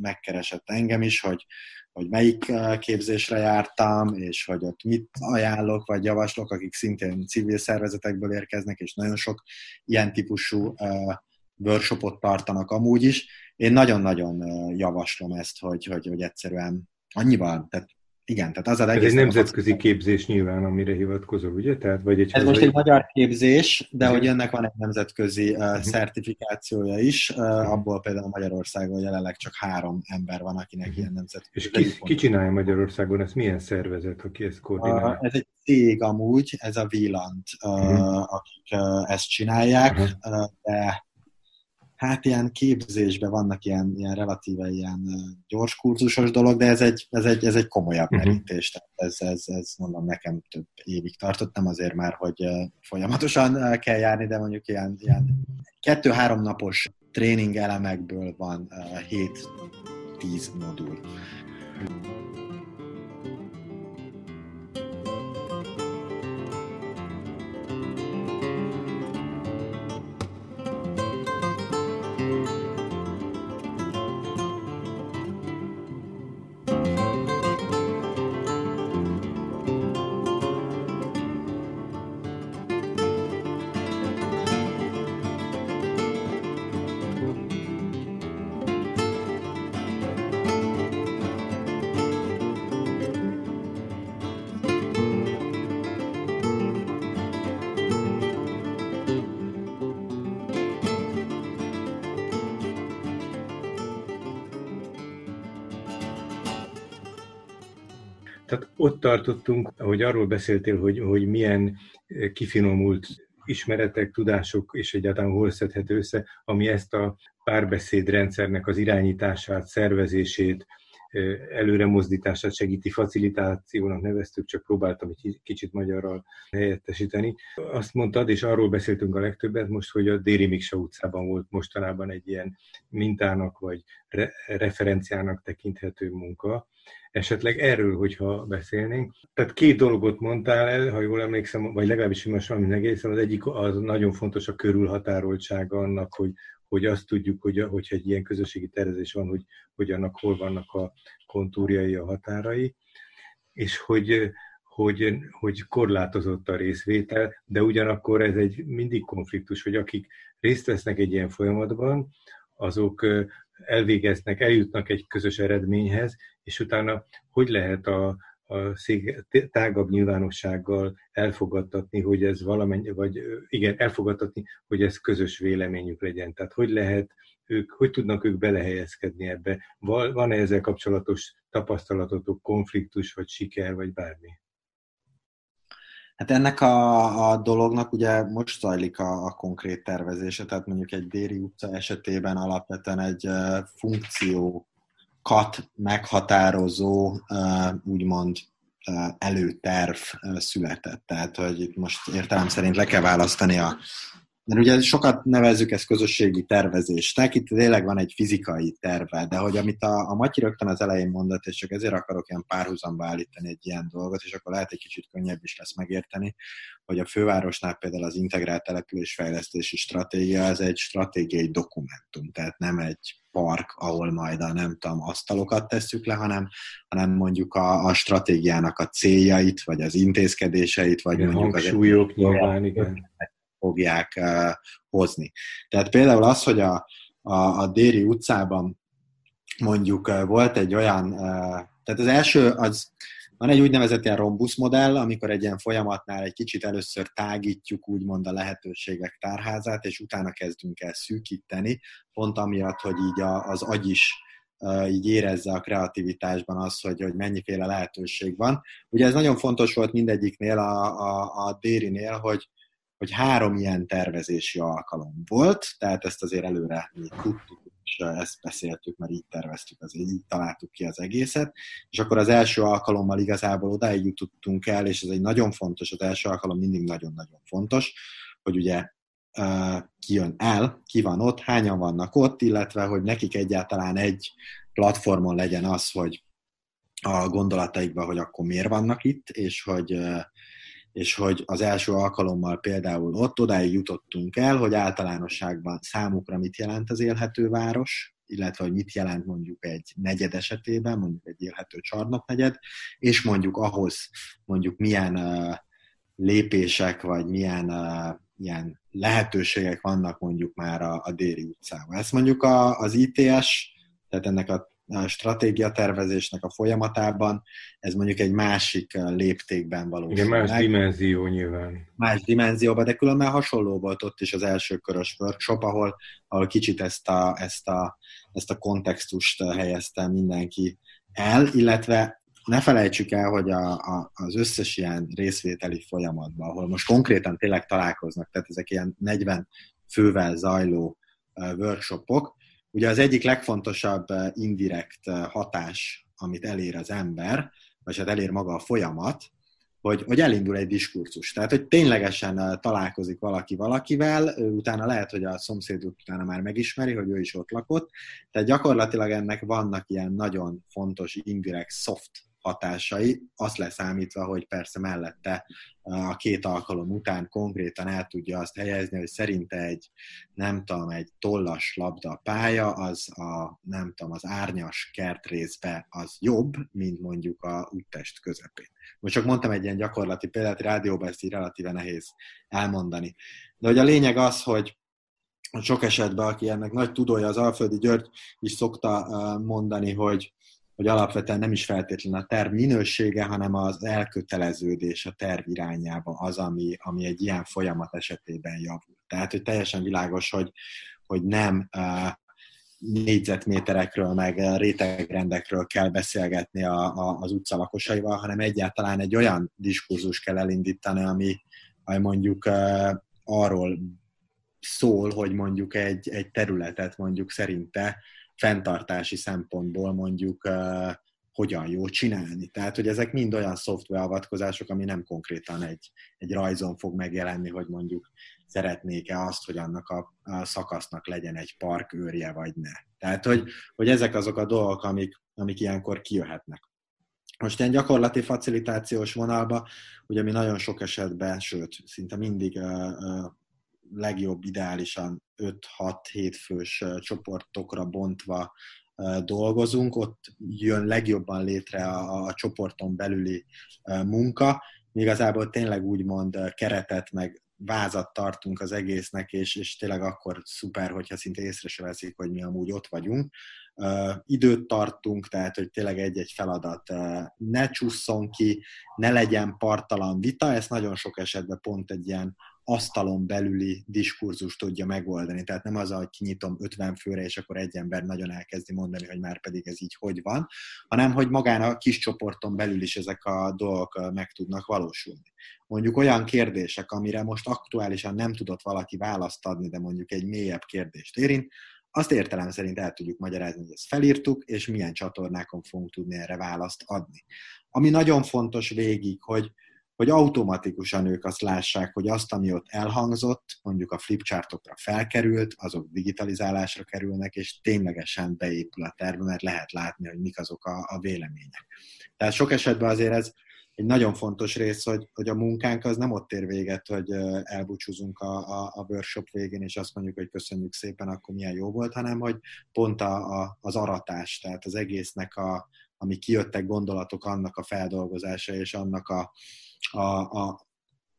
megkeresett engem is, hogy hogy melyik eh, képzésre jártam, és hogy ott mit ajánlok, vagy javaslok, akik szintén civil szervezetekből érkeznek, és nagyon sok ilyen típusú uh, workshopot tartanak amúgy is. Én nagyon-nagyon uh, javaslom ezt, hogy, hogy, hogy egyszerűen annyival, tehát igen, tehát az a Ez egy nemzetközi képzés nyilván, amire hivatkozol, ugye? Tehát, vagy egy Ez most egy magyar képzés, de hogy ennek van egy nemzetközi uh, szertifikációja is, uh, abból például Magyarországon jelenleg csak három ember van, akinek ilyen nemzetközi. És ki, ki csinálja Magyarországon, ez milyen szervezet, aki ezt koordinálja? Uh, ez egy cég amúgy, ez a Wieland, uh, uh-huh. akik uh, ezt csinálják, uh-huh. uh, de hát ilyen képzésben vannak ilyen, ilyen relatíve ilyen gyors kurzusos dolog, de ez egy, ez egy, ez egy komolyabb uh-huh. merítés, tehát ez, ez, ez mondom nekem több évig tartott, nem azért már, hogy folyamatosan kell járni, de mondjuk ilyen, ilyen kettő-három napos tréning elemekből van 7-10 modul. Tartottunk, ahogy arról beszéltél, hogy, hogy milyen eh, kifinomult ismeretek, tudások és egyáltalán hol szedhető össze, ami ezt a párbeszédrendszernek az irányítását, szervezését, eh, előre mozdítását segíti, facilitációnak neveztük, csak próbáltam egy kicsit magyarral helyettesíteni. Azt mondtad, és arról beszéltünk a legtöbbet most, hogy a Déri Miksa utcában volt mostanában egy ilyen mintának vagy re- referenciának tekinthető munka, esetleg erről, hogyha beszélnénk. Tehát két dolgot mondtál el, ha jól emlékszem, vagy legalábbis most valamit egészen, az egyik az nagyon fontos a körülhatároltsága annak, hogy, hogy azt tudjuk, hogy hogyha egy ilyen közösségi tervezés van, hogy, hogy annak hol vannak a kontúrjai, a határai, és hogy, hogy, hogy korlátozott a részvétel, de ugyanakkor ez egy mindig konfliktus, hogy akik részt vesznek egy ilyen folyamatban, azok elvégeznek, eljutnak egy közös eredményhez, és utána hogy lehet a, a szég, tágabb nyilvánossággal elfogadtatni, hogy ez valamennyi, vagy igen, elfogadtatni, hogy ez közös véleményük legyen. Tehát hogy lehet ők, hogy tudnak ők belehelyezkedni ebbe? Van-e ezzel kapcsolatos tapasztalatotok, konfliktus, vagy siker, vagy bármi? Hát ennek a, a dolognak ugye most zajlik a, a konkrét tervezése, tehát mondjuk egy Déri utca esetében alapvetően egy uh, funkciókat meghatározó, uh, úgymond uh, előterv született. Tehát, hogy itt most értelem szerint le kell választani a mert ugye sokat nevezzük ezt közösségi tervezésnek, itt tényleg van egy fizikai terve, de hogy amit a, a Matyi rögtön az elején mondott, és csak ezért akarok ilyen párhuzamba állítani egy ilyen dolgot, és akkor lehet egy kicsit könnyebb is lesz megérteni, hogy a fővárosnál például az integrált településfejlesztési stratégia, ez egy stratégiai dokumentum, tehát nem egy park, ahol majd a nem tudom, asztalokat tesszük le, hanem, hanem mondjuk a, a stratégiának a céljait, vagy az intézkedéseit, vagy igen, mondjuk az súlyok nyilván, igen fogják uh, hozni. Tehát például az, hogy a, a, a Déri utcában mondjuk uh, volt egy olyan, uh, tehát az első, az van egy úgynevezett ilyen rombusz modell, amikor egy ilyen folyamatnál egy kicsit először tágítjuk úgymond a lehetőségek tárházát, és utána kezdünk el szűkíteni, pont amiatt, hogy így a, az agy is így érezze a kreativitásban az, hogy, hogy mennyiféle lehetőség van. Ugye ez nagyon fontos volt mindegyiknél, a, a, a Dérinél, hogy, hogy három ilyen tervezési alkalom volt, tehát ezt azért előre mi tudtuk, és ezt beszéltük, mert így terveztük, azért így találtuk ki az egészet, és akkor az első alkalommal igazából odáig jutottunk el, és ez egy nagyon fontos, az első alkalom mindig nagyon-nagyon fontos, hogy ugye ki jön el, ki van ott, hányan vannak ott, illetve hogy nekik egyáltalán egy platformon legyen az, hogy a gondolataikban, hogy akkor miért vannak itt, és hogy és hogy az első alkalommal például ott odáig jutottunk el, hogy általánosságban számukra mit jelent az élhető város, illetve hogy mit jelent mondjuk egy negyed esetében, mondjuk egy élhető csarnoknegyed, és mondjuk ahhoz mondjuk milyen lépések, vagy milyen ilyen lehetőségek vannak mondjuk már a, a Déri utcában. Ezt mondjuk a, az ITS, tehát ennek a stratégiatervezésnek a folyamatában, ez mondjuk egy másik léptékben valósul Igen, más dimenzió nyilván. Más dimenzióban, de különben hasonló volt ott is az első körös workshop, ahol, ahol kicsit ezt a, ezt, a, ezt a kontextust helyezte mindenki el, illetve ne felejtsük el, hogy a, a, az összes ilyen részvételi folyamatban, ahol most konkrétan tényleg találkoznak, tehát ezek ilyen 40 fővel zajló workshopok, ugye az egyik legfontosabb indirekt hatás, amit elér az ember, vagy hát elér maga a folyamat, hogy, hogy elindul egy diskurzus. Tehát, hogy ténylegesen találkozik valaki valakivel, utána lehet, hogy a szomszéduk utána már megismeri, hogy ő is ott lakott. Tehát gyakorlatilag ennek vannak ilyen nagyon fontos indirekt soft hatásai, azt leszámítva, hogy persze mellette a két alkalom után konkrétan el tudja azt helyezni, hogy szerinte egy, nem tudom, egy tollas labda pálya, az a, nem tudom, az árnyas kertrészbe az jobb, mint mondjuk a úttest közepén. Most csak mondtam egy ilyen gyakorlati példát, rádióban ezt így relatíve nehéz elmondani. De hogy a lényeg az, hogy sok esetben, aki ennek nagy tudója, az Alföldi György is szokta mondani, hogy hogy alapvetően nem is feltétlenül a terv minősége, hanem az elköteleződés a terv irányába az, ami, ami egy ilyen folyamat esetében javul. Tehát, hogy teljesen világos, hogy, hogy nem négyzetméterekről, meg rétegrendekről kell beszélgetni a, a, az utca lakosaival, hanem egyáltalán egy olyan diskurzus kell elindítani, ami, ami mondjuk arról szól, hogy mondjuk egy, egy területet mondjuk szerinte fenntartási szempontból mondjuk hogyan jó csinálni. Tehát, hogy ezek mind olyan szoftvereavatkozások, ami nem konkrétan egy, egy rajzon fog megjelenni, hogy mondjuk szeretnék-e azt, hogy annak a, a szakasznak legyen egy park őrje, vagy ne. Tehát, hogy, hogy ezek azok a dolgok, amik, amik ilyenkor kijöhetnek. Most ilyen gyakorlati facilitációs vonalba, ugye mi nagyon sok esetben, sőt, szinte mindig uh, legjobb ideálisan 5-6-7 fős csoportokra bontva dolgozunk, ott jön legjobban létre a, a csoporton belüli munka, igazából tényleg úgymond keretet, meg vázat tartunk az egésznek, és, és tényleg akkor szuper, hogyha szinte észre se veszik, hogy mi amúgy ott vagyunk. Uh, időt tartunk, tehát hogy tényleg egy-egy feladat uh, ne csusszon ki, ne legyen partalan vita, ez nagyon sok esetben pont egy ilyen asztalon belüli diskurzus tudja megoldani. Tehát nem az, hogy kinyitom 50 főre, és akkor egy ember nagyon elkezdi mondani, hogy már pedig ez így hogy van, hanem hogy magán a kis csoporton belül is ezek a dolgok meg tudnak valósulni. Mondjuk olyan kérdések, amire most aktuálisan nem tudott valaki választ adni, de mondjuk egy mélyebb kérdést érint, azt értelem szerint el tudjuk magyarázni, hogy ezt felírtuk, és milyen csatornákon fogunk tudni erre választ adni. Ami nagyon fontos végig, hogy, hogy automatikusan ők azt lássák, hogy azt, ami ott elhangzott, mondjuk a flipchartokra felkerült, azok digitalizálásra kerülnek, és ténylegesen beépül a terve, mert lehet látni, hogy mik azok a, a vélemények. Tehát sok esetben azért ez egy nagyon fontos rész, hogy, hogy a munkánk az nem ott ér véget, hogy elbúcsúzunk a, a, a workshop végén, és azt mondjuk, hogy köszönjük szépen, akkor milyen jó volt, hanem hogy pont a, a, az aratás, tehát az egésznek, a, ami kijöttek gondolatok, annak a feldolgozása, és annak a, a, a,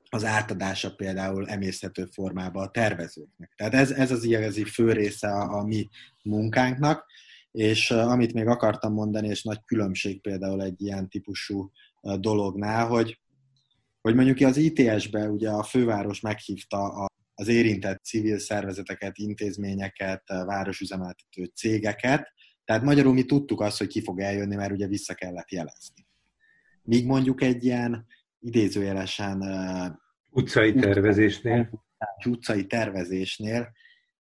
az átadása például emészhető formában a tervezőknek. Tehát ez, ez az igazi fő része a, a mi munkánknak, és amit még akartam mondani, és nagy különbség például egy ilyen típusú dolognál, hogy, hogy mondjuk az ITS-be ugye a főváros meghívta a, az érintett civil szervezeteket, intézményeket, városüzemeltető cégeket, tehát magyarul mi tudtuk azt, hogy ki fog eljönni, mert ugye vissza kellett jelezni. Míg mondjuk egy ilyen idézőjelesen utcai tervezésnél. Utcai tervezésnél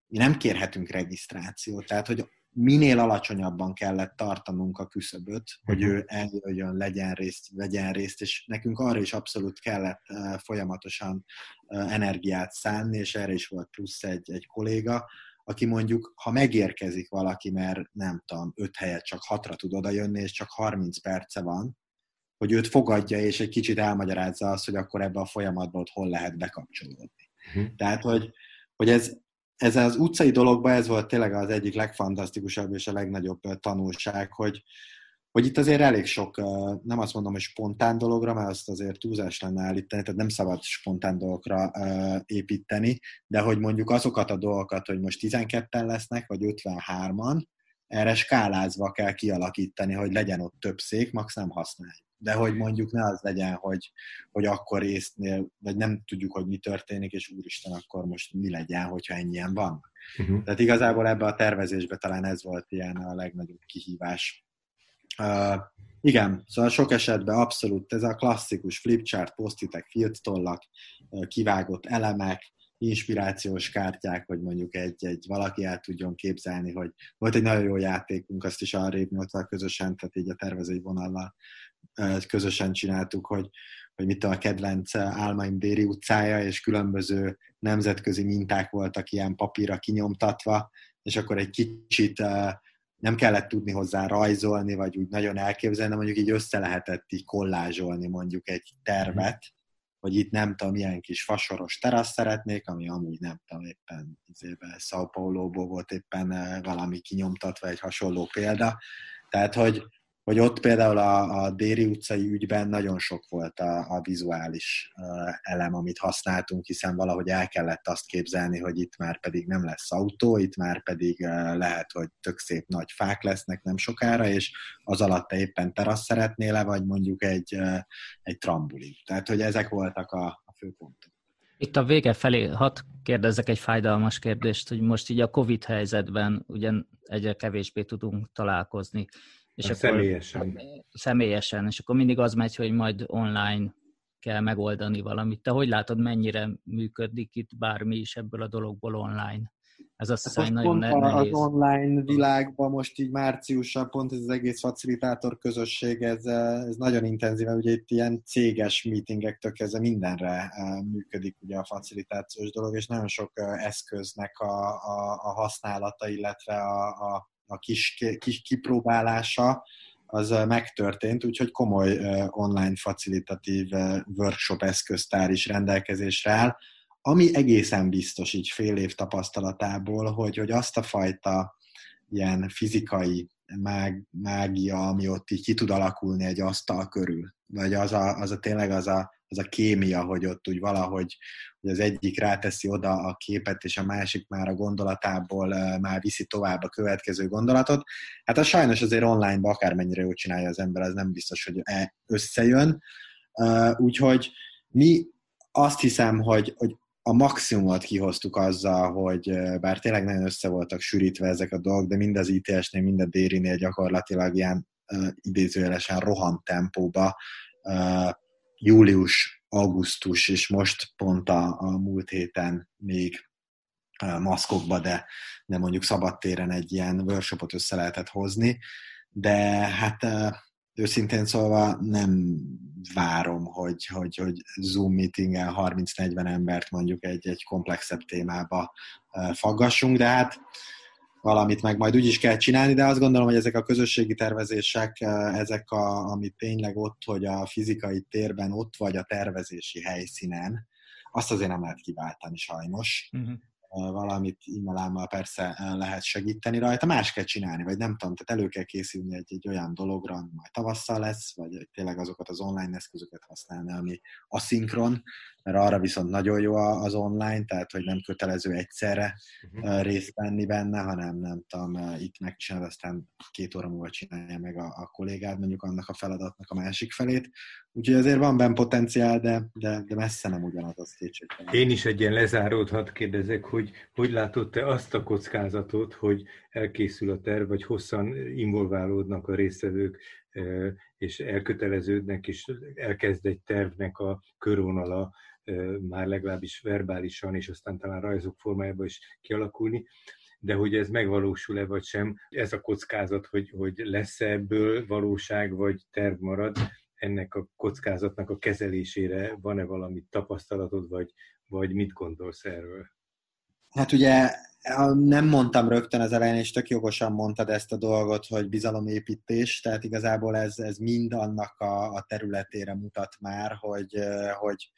mi nem kérhetünk regisztrációt, tehát hogy minél alacsonyabban kellett tartanunk a küszöböt, hogy ő eljöjjön, legyen részt, vegyen részt, és nekünk arra is abszolút kellett folyamatosan energiát szánni, és erre is volt plusz egy, egy kolléga, aki mondjuk, ha megérkezik valaki, mert nem tudom, öt helyet csak hatra tud odajönni, és csak 30 perce van, hogy őt fogadja, és egy kicsit elmagyarázza azt, hogy akkor ebbe a folyamatban ott hol lehet bekapcsolódni. Uh-huh. Tehát, hogy, hogy ez, ez az utcai dologban ez volt tényleg az egyik legfantasztikusabb és a legnagyobb tanulság, hogy, hogy itt azért elég sok, nem azt mondom, hogy spontán dologra, mert azt azért túlzás lenne állítani, tehát nem szabad spontán dolgokra építeni, de hogy mondjuk azokat a dolgokat, hogy most 12-en lesznek, vagy 53-an, erre skálázva kell kialakítani, hogy legyen ott több szék, max nem használjuk. De hogy mondjuk ne az legyen, hogy, hogy akkor résznél, vagy nem tudjuk, hogy mi történik, és úristen, akkor most mi legyen, hogyha ennyien van. Uh-huh. Tehát igazából ebbe a tervezésbe talán ez volt ilyen a legnagyobb kihívás. Uh, igen, szóval sok esetben abszolút ez a klasszikus flipchart, posztitek, filctollak, kivágott elemek, inspirációs kártyák, hogy mondjuk egy, egy valaki el tudjon képzelni, hogy volt egy nagyon jó játékunk, azt is arrébb nyolcval közösen, tehát így a tervezői vonallal közösen csináltuk, hogy, hogy mit a kedvenc Álmaim Déri utcája, és különböző nemzetközi minták voltak ilyen papírra kinyomtatva, és akkor egy kicsit nem kellett tudni hozzá rajzolni, vagy úgy nagyon elképzelni, mondjuk így össze lehetett így kollázsolni mondjuk egy tervet, hogy itt nem tudom, milyen kis fasoros terasz szeretnék, ami amúgy nem tudom, éppen São paulo volt éppen valami kinyomtatva, egy hasonló példa. Tehát, hogy hogy ott például a, a Déri utcai ügyben nagyon sok volt a, a vizuális elem, amit használtunk, hiszen valahogy el kellett azt képzelni, hogy itt már pedig nem lesz autó, itt már pedig lehet, hogy tök szép nagy fák lesznek nem sokára, és az alatt éppen terasz szeretnél vagy mondjuk egy, egy trambulin. Tehát, hogy ezek voltak a, a főpontok. Itt a vége felé, hadd kérdezzek egy fájdalmas kérdést, hogy most így a Covid helyzetben ugyan egyre kevésbé tudunk találkozni. És akkor, személyesen. Személyesen, és akkor mindig az megy, hogy majd online kell megoldani valamit. Te hogy látod, mennyire működik itt bármi is ebből a dologból online? Ez azt hiszem, nagyon pont nehéz. Az online világban most így márciusban pont ez az egész facilitátor közösség, ez, ez nagyon intenzíven, ugye itt ilyen céges meetingektől kezdve mindenre eh, működik ugye a facilitációs dolog, és nagyon sok eh, eszköznek a, a, a használata, illetve a, a a kis, kis kipróbálása az megtörtént, úgyhogy komoly online facilitatív workshop eszköztár is rendelkezésre áll, ami egészen biztos így fél év tapasztalatából, hogy, hogy azt a fajta ilyen fizikai mág, mágia, ami ott így ki tud alakulni egy asztal körül, vagy az a, az a tényleg az a, az a kémia, hogy ott úgy valahogy hogy az egyik ráteszi oda a képet, és a másik már a gondolatából már viszi tovább a következő gondolatot. Hát az sajnos azért online-ba akármennyire jól csinálja az ember, az nem biztos, hogy e összejön. Úgyhogy mi azt hiszem, hogy, hogy a maximumot kihoztuk azzal, hogy bár tényleg nagyon össze voltak sűrítve ezek a dolgok, de mind az ITS-nél, mind a Déri-nél gyakorlatilag ilyen idézőjelesen roham tempóba július, augusztus, és most pont a, a múlt héten még maszkokba, de, de mondjuk szabadtéren egy ilyen workshopot össze lehetett hozni, de hát őszintén szólva nem várom, hogy, hogy, hogy Zoom meetingen 30-40 embert mondjuk egy, egy komplexebb témába faggassunk, de hát valamit meg majd úgy is kell csinálni, de azt gondolom, hogy ezek a közösségi tervezések, ezek, a, amit tényleg ott, hogy a fizikai térben ott vagy a tervezési helyszínen, azt azért nem lehet kiváltani sajnos. Uh-huh valamit e persze lehet segíteni rajta, más kell csinálni, vagy nem tudom, tehát elő kell készülni egy, egy olyan dologra, ami majd tavasszal lesz, vagy tényleg azokat az online eszközöket használni, ami aszinkron, mert arra viszont nagyon jó az online, tehát hogy nem kötelező egyszerre uh-huh. részt venni benne, hanem nem tudom, itt megcsinálod, aztán két óra múlva csinálja meg a, a kollégád mondjuk annak a feladatnak a másik felét. Úgyhogy azért van benne potenciál, de, de, de messze nem ugyanaz az kétségtelen. Én is egy ilyen lezáródhat kérdezek, hogy hogy látod te azt a kockázatot, hogy elkészül a terv, vagy hosszan involválódnak a résztvevők, és elköteleződnek, és elkezd egy tervnek a körvonala már legalábbis verbálisan, és aztán talán rajzok formájában is kialakulni, de hogy ez megvalósul-e vagy sem, ez a kockázat, hogy, hogy lesz-e ebből valóság, vagy terv marad, ennek a kockázatnak a kezelésére van-e valami tapasztalatod, vagy, vagy mit gondolsz erről? Hát ugye nem mondtam rögtön az elején, és tök jogosan mondtad ezt a dolgot, hogy bizalomépítés, tehát igazából ez, ez mind annak a, a területére mutat már, hogy, hogy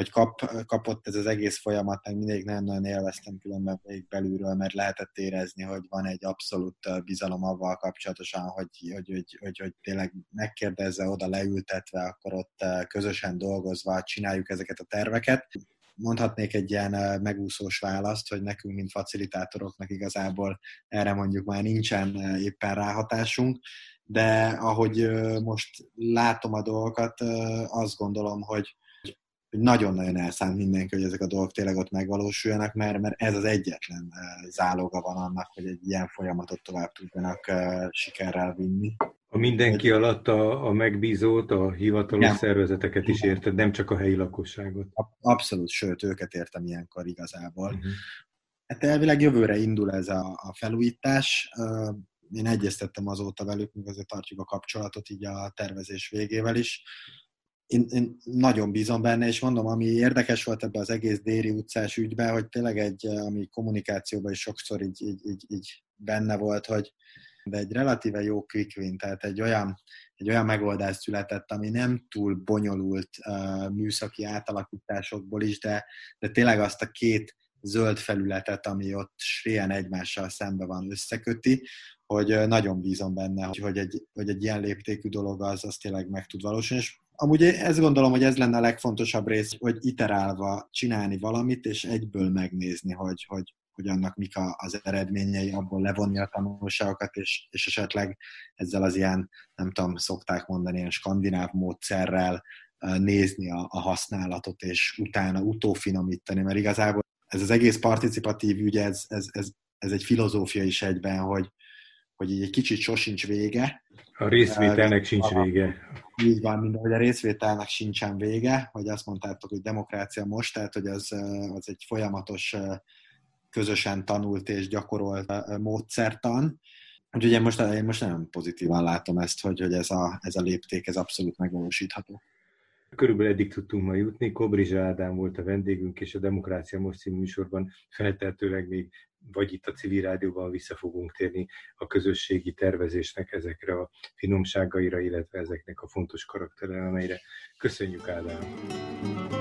hogy kap, kapott ez az egész folyamat, meg mindig nagyon-nagyon élveztem különben még belülről, mert lehetett érezni, hogy van egy abszolút bizalom avval kapcsolatosan, hogy, hogy, hogy, hogy, hogy tényleg megkérdezze oda leültetve, akkor ott közösen dolgozva csináljuk ezeket a terveket. mondhatnék egy ilyen megúszós választ, hogy nekünk, mint facilitátoroknak igazából erre mondjuk már nincsen éppen ráhatásunk, de ahogy most látom a dolgokat, azt gondolom, hogy hogy nagyon-nagyon elszánt mindenki, hogy ezek a dolgok tényleg ott megvalósuljanak, mert, mert ez az egyetlen záloga van annak, hogy egy ilyen folyamatot tovább tudjanak sikerrel vinni. A mindenki hogy... alatt a, a megbízót, a hivatalos nem. szervezeteket is érted, nem csak a helyi lakosságot. Abszolút, sőt, őket értem ilyenkor igazából. Uh-huh. Hát elvileg jövőre indul ez a, a felújítás. Én egyeztettem azóta velük, azért tartjuk a kapcsolatot így a tervezés végével is én, én nagyon bízom benne, és mondom, ami érdekes volt ebbe az egész Déri utcás ügyben, hogy tényleg egy, ami kommunikációban is sokszor így, így, így, így benne volt, hogy de egy relatíve jó quick win, tehát egy olyan, egy olyan megoldás született, ami nem túl bonyolult uh, műszaki átalakításokból is, de, de tényleg azt a két zöld felületet, ami ott sréjen egymással szembe van, összeköti, hogy nagyon bízom benne, hogy egy, hogy egy ilyen léptékű dolog az, az tényleg meg tud valósulni, és amúgy ezt gondolom, hogy ez lenne a legfontosabb rész, hogy iterálva csinálni valamit, és egyből megnézni, hogy, hogy, hogy annak mik az eredményei, abból levonni a tanulságokat, és, és esetleg ezzel az ilyen, nem tudom, szokták mondani, ilyen skandináv módszerrel nézni a, a használatot, és utána utófinomítani, mert igazából ez az egész participatív ügy, ez, ez, ez, ez egy filozófia is egyben, hogy, hogy így egy kicsit sosincs vége. A részvételnek sincs vége. Így van, mint hogy a részvételnek sincsen vége, hogy azt mondtátok, hogy demokrácia most, tehát hogy az, az egy folyamatos közösen tanult és gyakorolt módszertan. Úgyhogy én most, én most nagyon pozitívan látom ezt, hogy, hogy ez, a, ez a lépték, ez abszolút megvalósítható. Körülbelül eddig tudtunk ma jutni. Kobrizsa Ádám volt a vendégünk, és a Demokrácia Most című műsorban feltehetőleg még vagy itt a civil rádióban vissza fogunk térni a közösségi tervezésnek ezekre a finomságaira, illetve ezeknek a fontos karakterelemére. Köszönjük, Ádám!